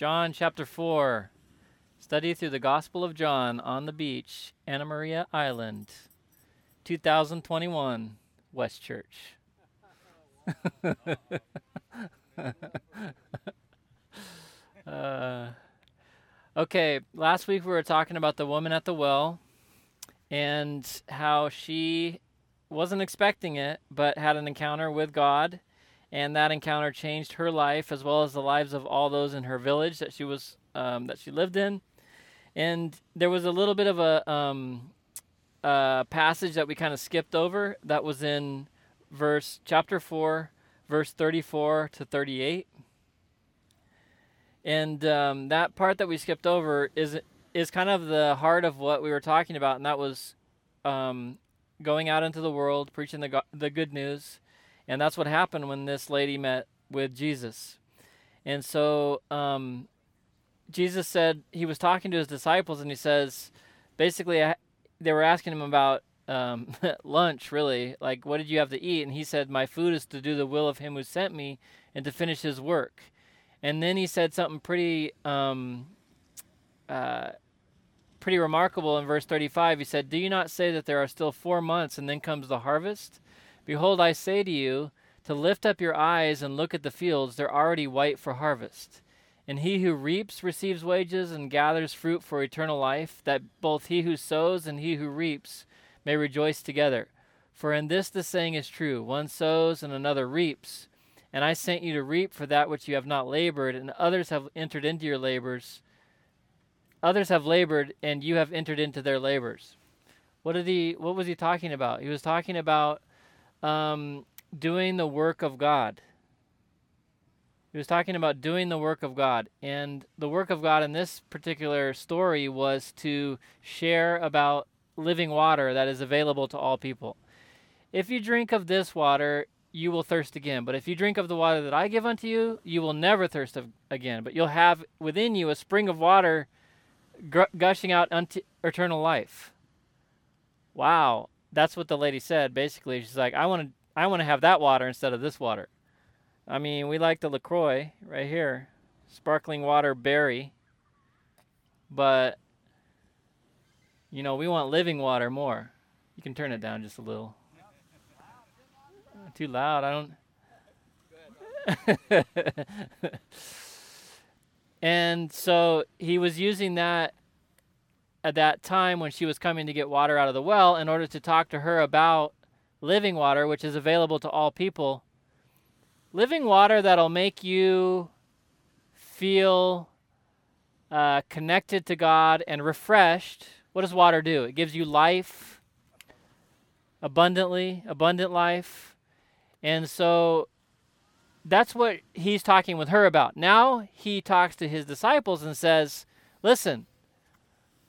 John chapter 4. Study through the Gospel of John on the beach, Anna Maria Island, 2021, West Church. uh, okay, last week we were talking about the woman at the well and how she wasn't expecting it, but had an encounter with God. And that encounter changed her life as well as the lives of all those in her village that she was um, that she lived in. And there was a little bit of a um, uh, passage that we kind of skipped over that was in verse chapter 4 verse 34 to 38 and um, that part that we skipped over is is kind of the heart of what we were talking about and that was um, going out into the world preaching the, go- the good news and that's what happened when this lady met with jesus and so um, jesus said he was talking to his disciples and he says basically they were asking him about um, lunch, really. Like, what did you have to eat? And he said, My food is to do the will of him who sent me and to finish his work. And then he said something pretty, um, uh, pretty remarkable in verse 35. He said, Do you not say that there are still four months and then comes the harvest? Behold, I say to you, to lift up your eyes and look at the fields, they're already white for harvest. And he who reaps receives wages and gathers fruit for eternal life, that both he who sows and he who reaps may rejoice together. For in this the saying is true one sows and another reaps. And I sent you to reap for that which you have not labored, and others have entered into your labors. Others have labored, and you have entered into their labors. What did he? What was he talking about? He was talking about um, doing the work of God. He was talking about doing the work of God. And the work of God in this particular story was to share about living water that is available to all people. If you drink of this water, you will thirst again. But if you drink of the water that I give unto you, you will never thirst again. But you'll have within you a spring of water gushing out unto eternal life. Wow, that's what the lady said. Basically, she's like, I want to, I want to have that water instead of this water. I mean, we like the LaCroix right here, sparkling water berry. But, you know, we want living water more. You can turn it down just a little. Too loud. I don't. and so he was using that at that time when she was coming to get water out of the well in order to talk to her about living water, which is available to all people living water that'll make you feel uh, connected to God and refreshed. What does water do? It gives you life abundantly, abundant life. And so that's what he's talking with her about. Now he talks to his disciples and says, Listen,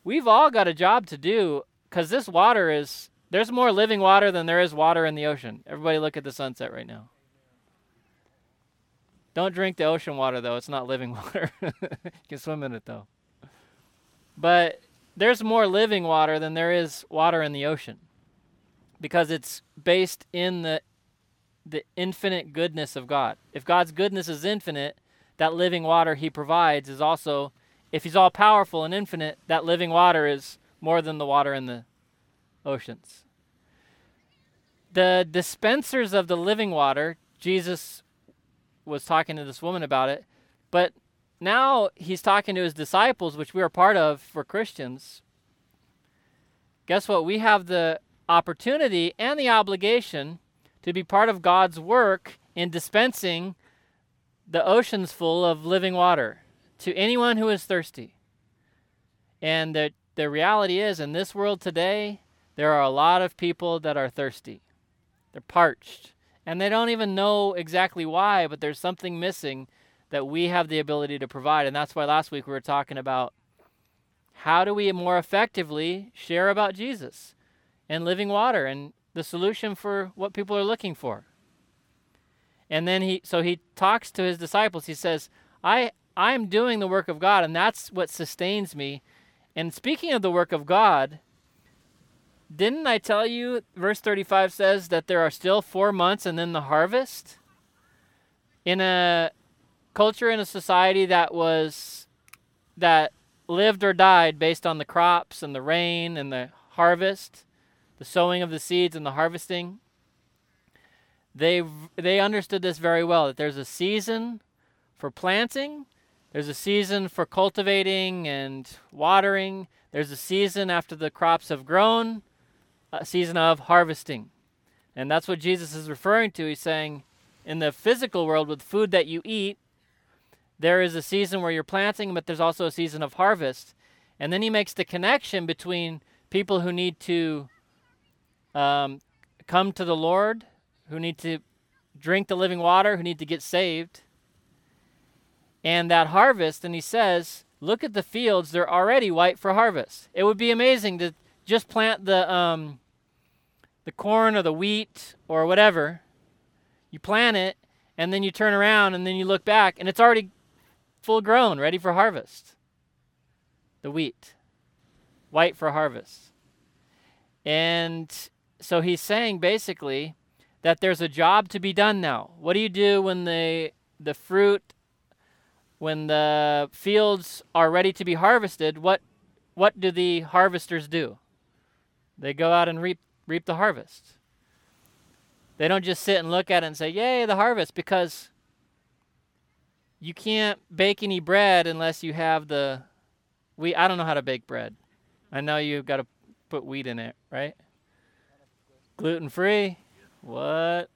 we've all got a job to do because this water is, there's more living water than there is water in the ocean. Everybody look at the sunset right now. Don't drink the ocean water though; it's not living water. you can swim in it though. But there's more living water than there is water in the ocean, because it's based in the the infinite goodness of God. If God's goodness is infinite, that living water He provides is also, if He's all powerful and infinite, that living water is more than the water in the oceans. The dispensers of the living water, Jesus was talking to this woman about it. But now he's talking to his disciples, which we are part of for Christians. Guess what? We have the opportunity and the obligation to be part of God's work in dispensing the oceans full of living water to anyone who is thirsty. And the, the reality is, in this world today, there are a lot of people that are thirsty. They're parched. And they don't even know exactly why, but there's something missing that we have the ability to provide. And that's why last week we were talking about how do we more effectively share about Jesus and living water and the solution for what people are looking for. And then he so he talks to his disciples. He says, "I I'm doing the work of God and that's what sustains me." And speaking of the work of God, didn't I tell you, verse 35 says that there are still four months and then the harvest? In a culture in a society that was that lived or died based on the crops and the rain and the harvest, the sowing of the seeds and the harvesting. They they understood this very well that there's a season for planting, there's a season for cultivating and watering, there's a season after the crops have grown, a season of harvesting. And that's what Jesus is referring to. He's saying in the physical world with food that you eat, there is a season where you're planting, but there's also a season of harvest. And then he makes the connection between people who need to um, come to the Lord, who need to drink the living water, who need to get saved, and that harvest. And he says, Look at the fields, they're already white for harvest. It would be amazing to just plant the, um, the corn or the wheat or whatever. You plant it, and then you turn around, and then you look back, and it's already full grown, ready for harvest. The wheat, white for harvest. And so he's saying basically that there's a job to be done now. What do you do when the the fruit when the fields are ready to be harvested? What what do the harvesters do? They go out and reap reap the harvest. They don't just sit and look at it and say, "Yay, the harvest," because you can't bake any bread unless you have the we I don't know how to bake bread. I know you've got to put wheat in it, right? Gluten free? What?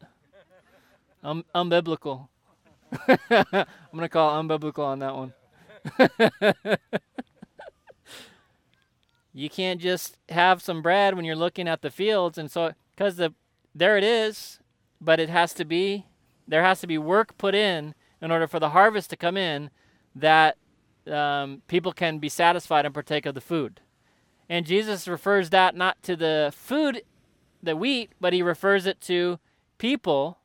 Um, unbiblical. I'm gonna call unbiblical on that one. you can't just have some bread when you're looking at the fields, and so because the there it is, but it has to be there has to be work put in in order for the harvest to come in that um, people can be satisfied and partake of the food. And Jesus refers that not to the food, the wheat, but he refers it to people,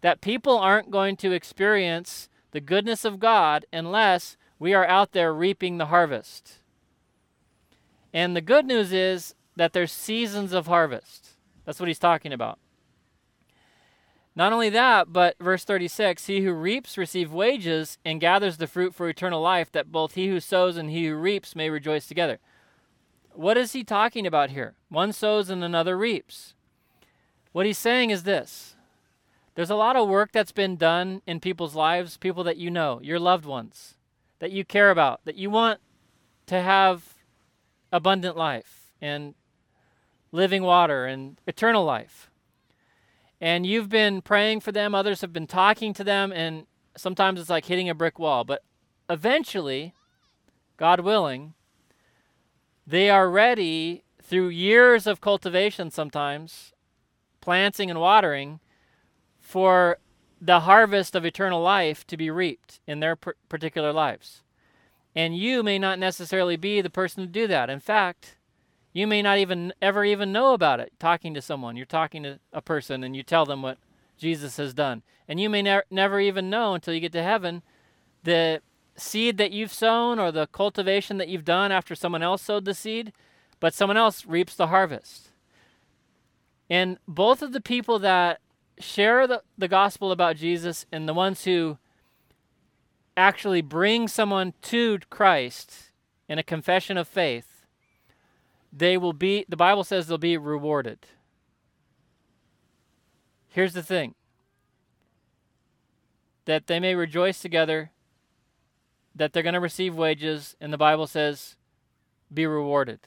that people aren't going to experience the goodness of God unless we are out there reaping the harvest. And the good news is that there's seasons of harvest. That's what he's talking about. Not only that, but verse 36 He who reaps receives wages and gathers the fruit for eternal life, that both he who sows and he who reaps may rejoice together. What is he talking about here? One sows and another reaps. What he's saying is this there's a lot of work that's been done in people's lives, people that you know, your loved ones, that you care about, that you want to have abundant life and living water and eternal life and you've been praying for them, others have been talking to them, and sometimes it's like hitting a brick wall. But eventually, God willing, they are ready through years of cultivation, sometimes planting and watering, for the harvest of eternal life to be reaped in their particular lives. And you may not necessarily be the person to do that. In fact, you may not even ever even know about it. Talking to someone, you're talking to a person and you tell them what Jesus has done. And you may ne- never even know until you get to heaven the seed that you've sown or the cultivation that you've done after someone else sowed the seed, but someone else reaps the harvest. And both of the people that share the, the gospel about Jesus and the ones who actually bring someone to Christ in a confession of faith they will be, the Bible says they'll be rewarded. Here's the thing that they may rejoice together, that they're going to receive wages, and the Bible says, be rewarded.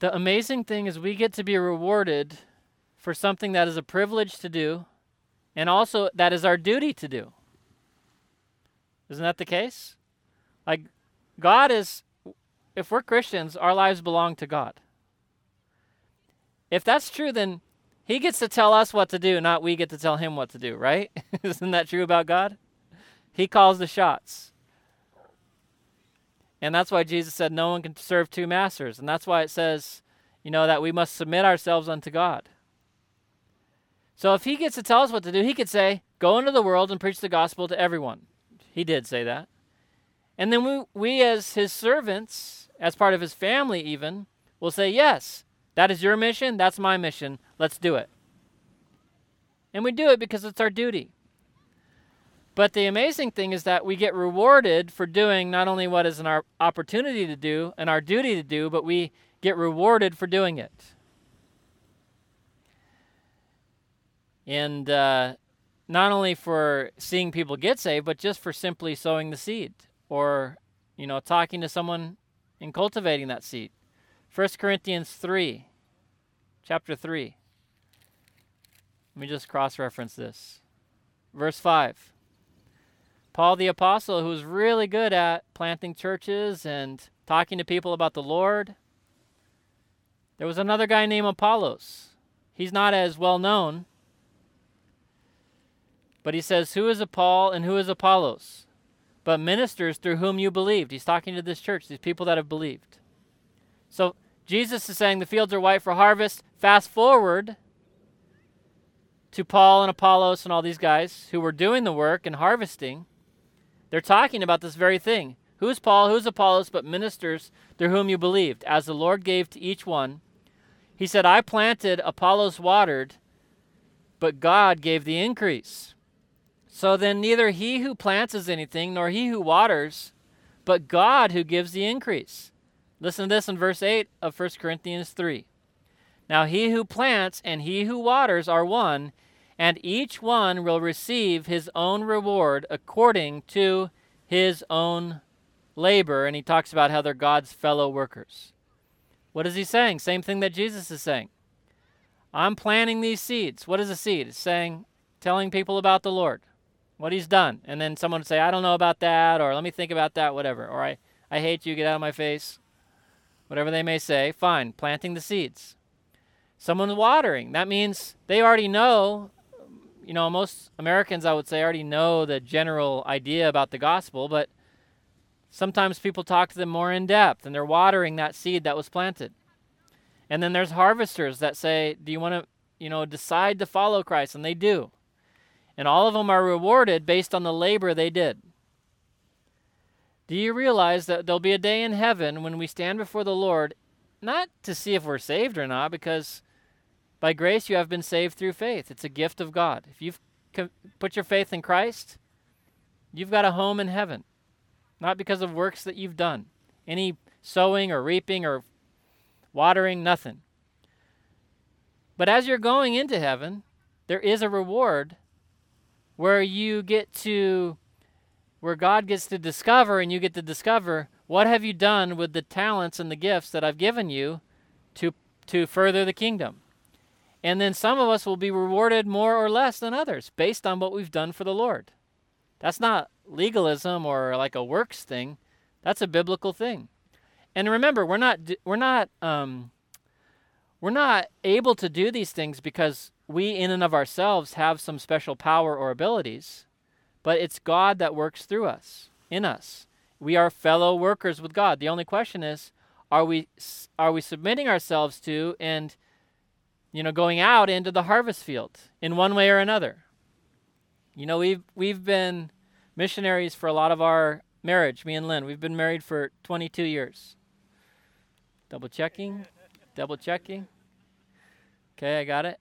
The amazing thing is, we get to be rewarded for something that is a privilege to do, and also that is our duty to do. Isn't that the case? Like, God is if we're Christians, our lives belong to God. If that's true, then he gets to tell us what to do, not we get to tell him what to do, right? Isn't that true about God? He calls the shots. And that's why Jesus said no one can serve two masters. And that's why it says, you know, that we must submit ourselves unto God. So if he gets to tell us what to do, he could say, go into the world and preach the gospel to everyone. He did say that. And then we, we as his servants, as part of his family, even, will say, Yes, that is your mission. That's my mission. Let's do it. And we do it because it's our duty. But the amazing thing is that we get rewarded for doing not only what is our opportunity to do and our duty to do, but we get rewarded for doing it. And uh, not only for seeing people get saved, but just for simply sowing the seed or, you know, talking to someone and cultivating that seed. 1 Corinthians 3, chapter 3. Let me just cross reference this. Verse 5. Paul the Apostle, who was really good at planting churches and talking to people about the Lord. There was another guy named Apollos. He's not as well known. But he says, Who is a Paul and who is Apollos? But ministers through whom you believed. He's talking to this church, these people that have believed. So Jesus is saying the fields are white for harvest. Fast forward to Paul and Apollos and all these guys who were doing the work and harvesting. They're talking about this very thing. Who is Paul? Who is Apollos? But ministers through whom you believed, as the Lord gave to each one. He said, I planted, Apollos watered, but God gave the increase. So then, neither he who plants is anything, nor he who waters, but God who gives the increase. Listen to this in verse 8 of 1 Corinthians 3. Now, he who plants and he who waters are one, and each one will receive his own reward according to his own labor. And he talks about how they're God's fellow workers. What is he saying? Same thing that Jesus is saying. I'm planting these seeds. What is a seed? It's saying, telling people about the Lord, what he's done. And then someone would say, I don't know about that, or let me think about that, whatever. Or I, I hate you, get out of my face. Whatever they may say, fine, planting the seeds. Someone watering. That means they already know you know, most Americans, I would say, already know the general idea about the gospel, but sometimes people talk to them more in depth and they're watering that seed that was planted. And then there's harvesters that say, Do you want to, you know, decide to follow Christ? And they do. And all of them are rewarded based on the labor they did. Do you realize that there'll be a day in heaven when we stand before the Lord, not to see if we're saved or not, because by grace you have been saved through faith. It's a gift of God. If you've put your faith in Christ, you've got a home in heaven. Not because of works that you've done. Any sowing or reaping or watering, nothing. But as you're going into heaven, there is a reward where you get to where God gets to discover and you get to discover what have you done with the talents and the gifts that I've given you to to further the kingdom. And then some of us will be rewarded more or less than others based on what we've done for the Lord. That's not legalism or like a works thing. That's a biblical thing. And remember, we're not we're not um, we're not able to do these things because we in and of ourselves have some special power or abilities, but it's God that works through us, in us. We are fellow workers with God. The only question is, are we are we submitting ourselves to and you know, going out into the harvest field in one way or another. You know, we've we've been missionaries for a lot of our marriage, me and Lynn. We've been married for 22 years. Double checking, double checking. Okay, I got it.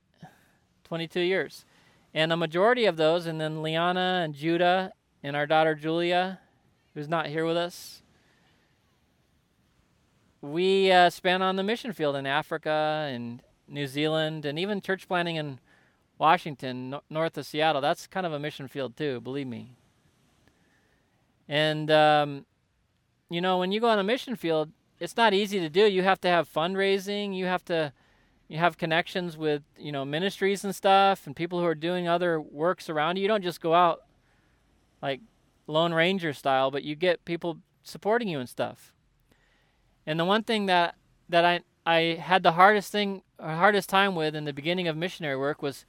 22 years. And a majority of those, and then Liana and Judah and our daughter Julia, who's not here with us, we uh, spent on the mission field in Africa and New Zealand, and even church planting in Washington, no- north of Seattle. That's kind of a mission field, too, believe me. And, um, you know, when you go on a mission field, it's not easy to do. You have to have fundraising, you have to you have connections with you know ministries and stuff and people who are doing other works around you you don't just go out like lone ranger style but you get people supporting you and stuff and the one thing that that i I had the hardest thing, hardest time with in the beginning of missionary work was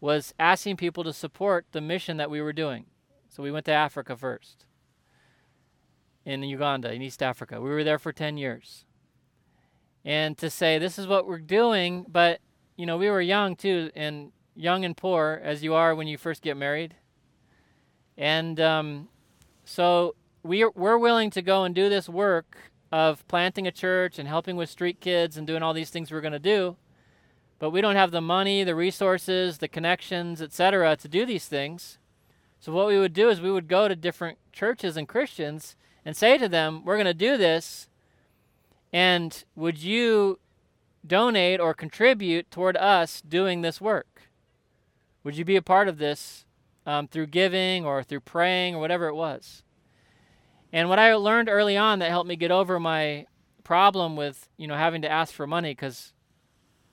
was asking people to support the mission that we were doing. So we went to Africa first, in Uganda, in East Africa. We were there for 10 years. And to say, this is what we're doing, but, you know, we were young too, and young and poor, as you are when you first get married. And um, so we are, we're willing to go and do this work of planting a church and helping with street kids and doing all these things we're going to do, but we don't have the money, the resources, the connections, etc., to do these things. So what we would do is we would go to different churches and Christians and say to them, "We're going to do this, and would you donate or contribute toward us doing this work? Would you be a part of this um, through giving or through praying or whatever it was?" And what I learned early on that helped me get over my problem with you know having to ask for money because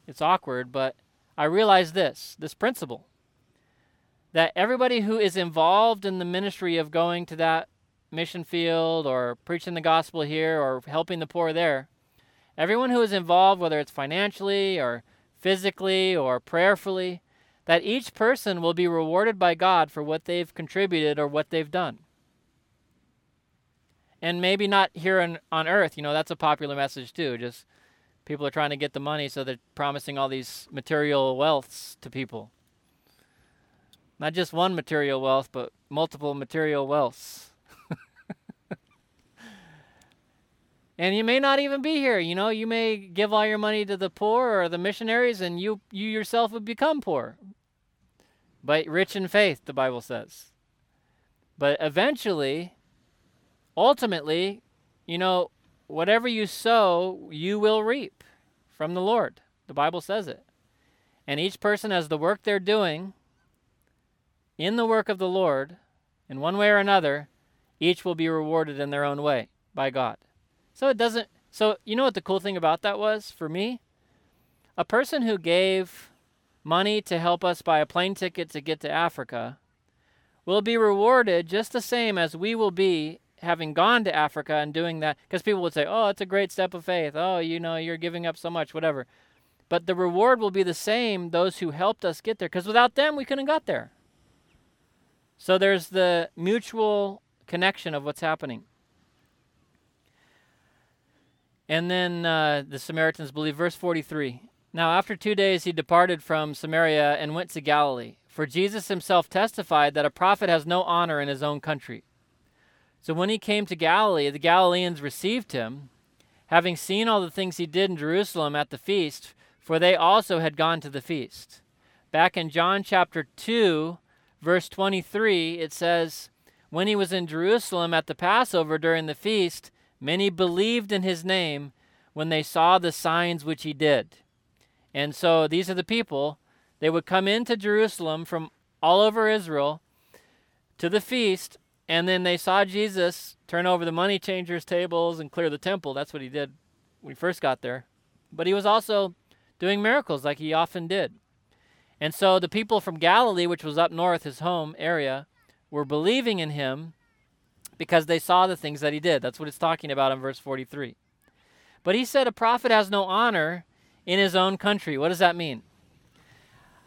it's awkward, but I realized this this principle that everybody who is involved in the ministry of going to that mission field or preaching the gospel here or helping the poor there, everyone who is involved, whether it's financially or physically or prayerfully, that each person will be rewarded by God for what they've contributed or what they've done. And maybe not here on, on earth, you know, that's a popular message too. Just people are trying to get the money, so they're promising all these material wealths to people. Not just one material wealth, but multiple material wealths. And you may not even be here. You know, you may give all your money to the poor or the missionaries, and you, you yourself would become poor. But rich in faith, the Bible says. But eventually, ultimately, you know, whatever you sow, you will reap from the Lord. The Bible says it. And each person has the work they're doing in the work of the Lord, in one way or another, each will be rewarded in their own way by God. So it doesn't, so you know what the cool thing about that was for me? A person who gave money to help us buy a plane ticket to get to Africa will be rewarded just the same as we will be having gone to Africa and doing that. Because people would say, oh, it's a great step of faith. Oh, you know, you're giving up so much, whatever. But the reward will be the same, those who helped us get there. Because without them, we couldn't have got there. So there's the mutual connection of what's happening. And then uh, the Samaritans believe. Verse 43. Now, after two days, he departed from Samaria and went to Galilee. For Jesus himself testified that a prophet has no honor in his own country. So when he came to Galilee, the Galileans received him, having seen all the things he did in Jerusalem at the feast, for they also had gone to the feast. Back in John chapter 2, verse 23, it says, When he was in Jerusalem at the Passover during the feast, many believed in his name when they saw the signs which he did. And so these are the people. They would come into Jerusalem from all over Israel to the feast, and then they saw Jesus turn over the money changers' tables and clear the temple. That's what he did when he first got there. But he was also doing miracles like he often did. And so the people from Galilee, which was up north, his home area, were believing in him because they saw the things that he did. That's what it's talking about in verse 43. But he said a prophet has no honor in his own country. What does that mean?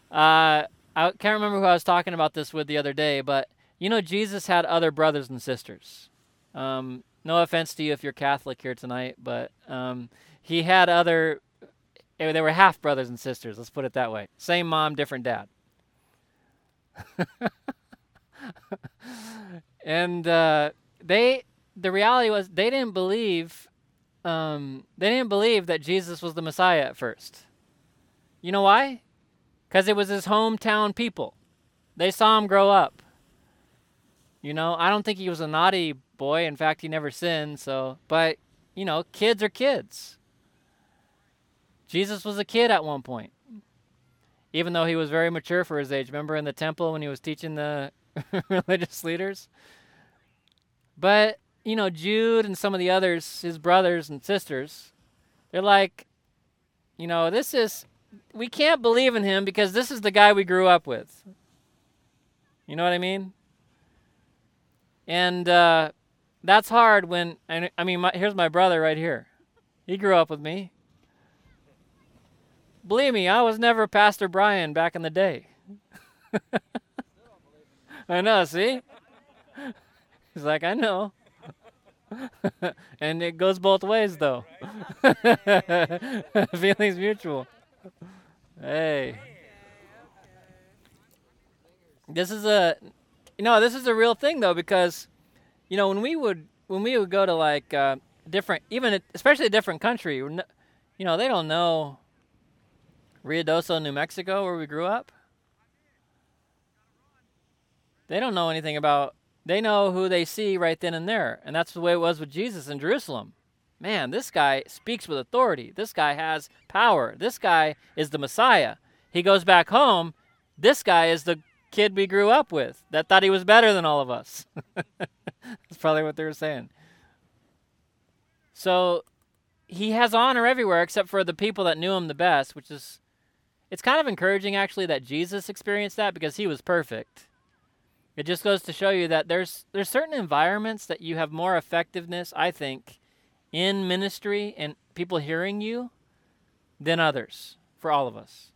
Uh, I can't remember who I was talking about this with the other day, but you know, Jesus had other brothers and sisters. Um, no offense to you if you're Catholic here tonight, but um, he had other they were half brothers and sisters, let's put it that way. Same mom, different dad. and uh, they, the reality was, they didn't believe, um, they didn't believe that Jesus was the Messiah at first. You know why? Because it was his hometown people. They saw him grow up. You know, I don't think he was a naughty boy. In fact, he never sinned. So, but you know, kids are kids. Jesus was a kid at one point, even though he was very mature for his age. Remember in the temple when he was teaching the religious leaders? But, you know, Jude and some of the others, his brothers and sisters, they're like, you know, this is, we can't believe in him because this is the guy we grew up with. You know what I mean? And uh, that's hard when, I mean, my, here's my brother right here. He grew up with me. Believe me, I was never Pastor Brian back in the day. I know, see? He's like, I know. and it goes both ways, though. Feelings mutual. Hey. This is a, you know, this is a real thing though because, you know, when we would when we would go to like uh, different, even especially a different country, you know, they don't know Ruidoso, New Mexico, where we grew up? They don't know anything about, they know who they see right then and there. And that's the way it was with Jesus in Jerusalem. Man, this guy speaks with authority. This guy has power. This guy is the Messiah. He goes back home. This guy is the kid we grew up with that thought he was better than all of us. That's probably what they were saying. So he has honor everywhere except for the people that knew him the best, which is it's kind of encouraging actually that Jesus experienced that because he was perfect. It just goes to show you that there's there's certain environments that you have more effectiveness, I think, in ministry and people hearing you than others for all of us.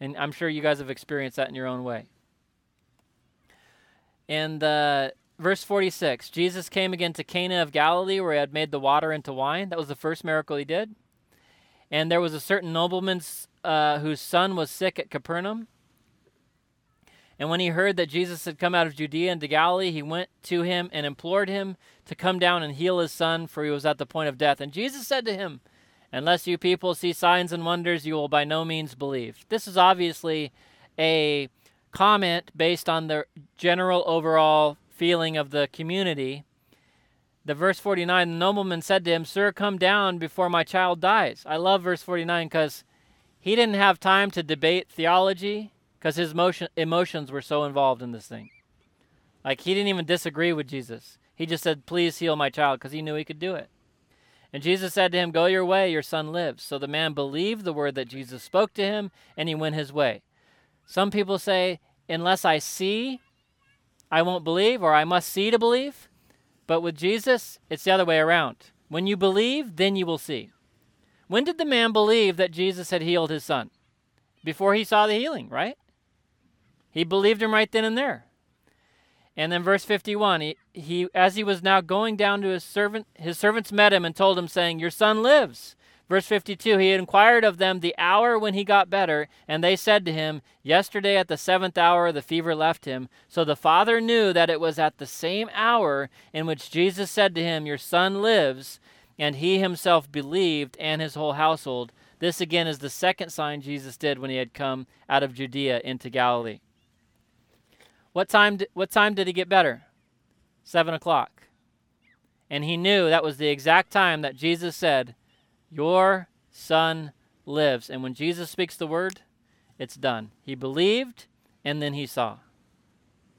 And I'm sure you guys have experienced that in your own way. And uh, verse 46 Jesus came again to Cana of Galilee where he had made the water into wine. That was the first miracle he did. And there was a certain nobleman uh, whose son was sick at Capernaum. And when he heard that Jesus had come out of Judea into Galilee, he went to him and implored him to come down and heal his son, for he was at the point of death. And Jesus said to him, Unless you people see signs and wonders, you will by no means believe. This is obviously a comment based on the general overall feeling of the community. The verse 49, the nobleman said to him, Sir, come down before my child dies. I love verse 49 because he didn't have time to debate theology because his motion, emotions were so involved in this thing. Like he didn't even disagree with Jesus. He just said, Please heal my child because he knew he could do it. And Jesus said to him, Go your way, your son lives. So the man believed the word that Jesus spoke to him, and he went his way. Some people say, Unless I see, I won't believe, or I must see to believe. But with Jesus, it's the other way around. When you believe, then you will see. When did the man believe that Jesus had healed his son? Before he saw the healing, right? He believed him right then and there. And then verse 51, he, he as he was now going down to his servant, his servants met him and told him saying, "Your son lives." Verse 52, he inquired of them the hour when he got better, and they said to him, Yesterday at the seventh hour the fever left him. So the father knew that it was at the same hour in which Jesus said to him, Your son lives, and he himself believed, and his whole household. This again is the second sign Jesus did when he had come out of Judea into Galilee. What time, what time did he get better? Seven o'clock. And he knew that was the exact time that Jesus said, Your son lives. And when Jesus speaks the word, it's done. He believed and then he saw.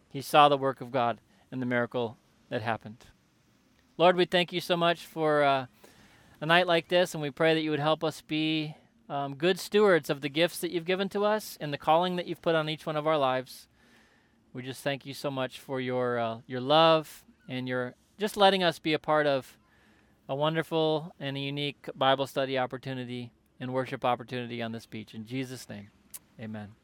He saw the work of God and the miracle that happened. Lord, we thank you so much for uh, a night like this, and we pray that you would help us be um, good stewards of the gifts that you've given to us and the calling that you've put on each one of our lives. We just thank you so much for your uh, your love and your just letting us be a part of a wonderful and a unique Bible study opportunity and worship opportunity on this beach. In Jesus' name, amen.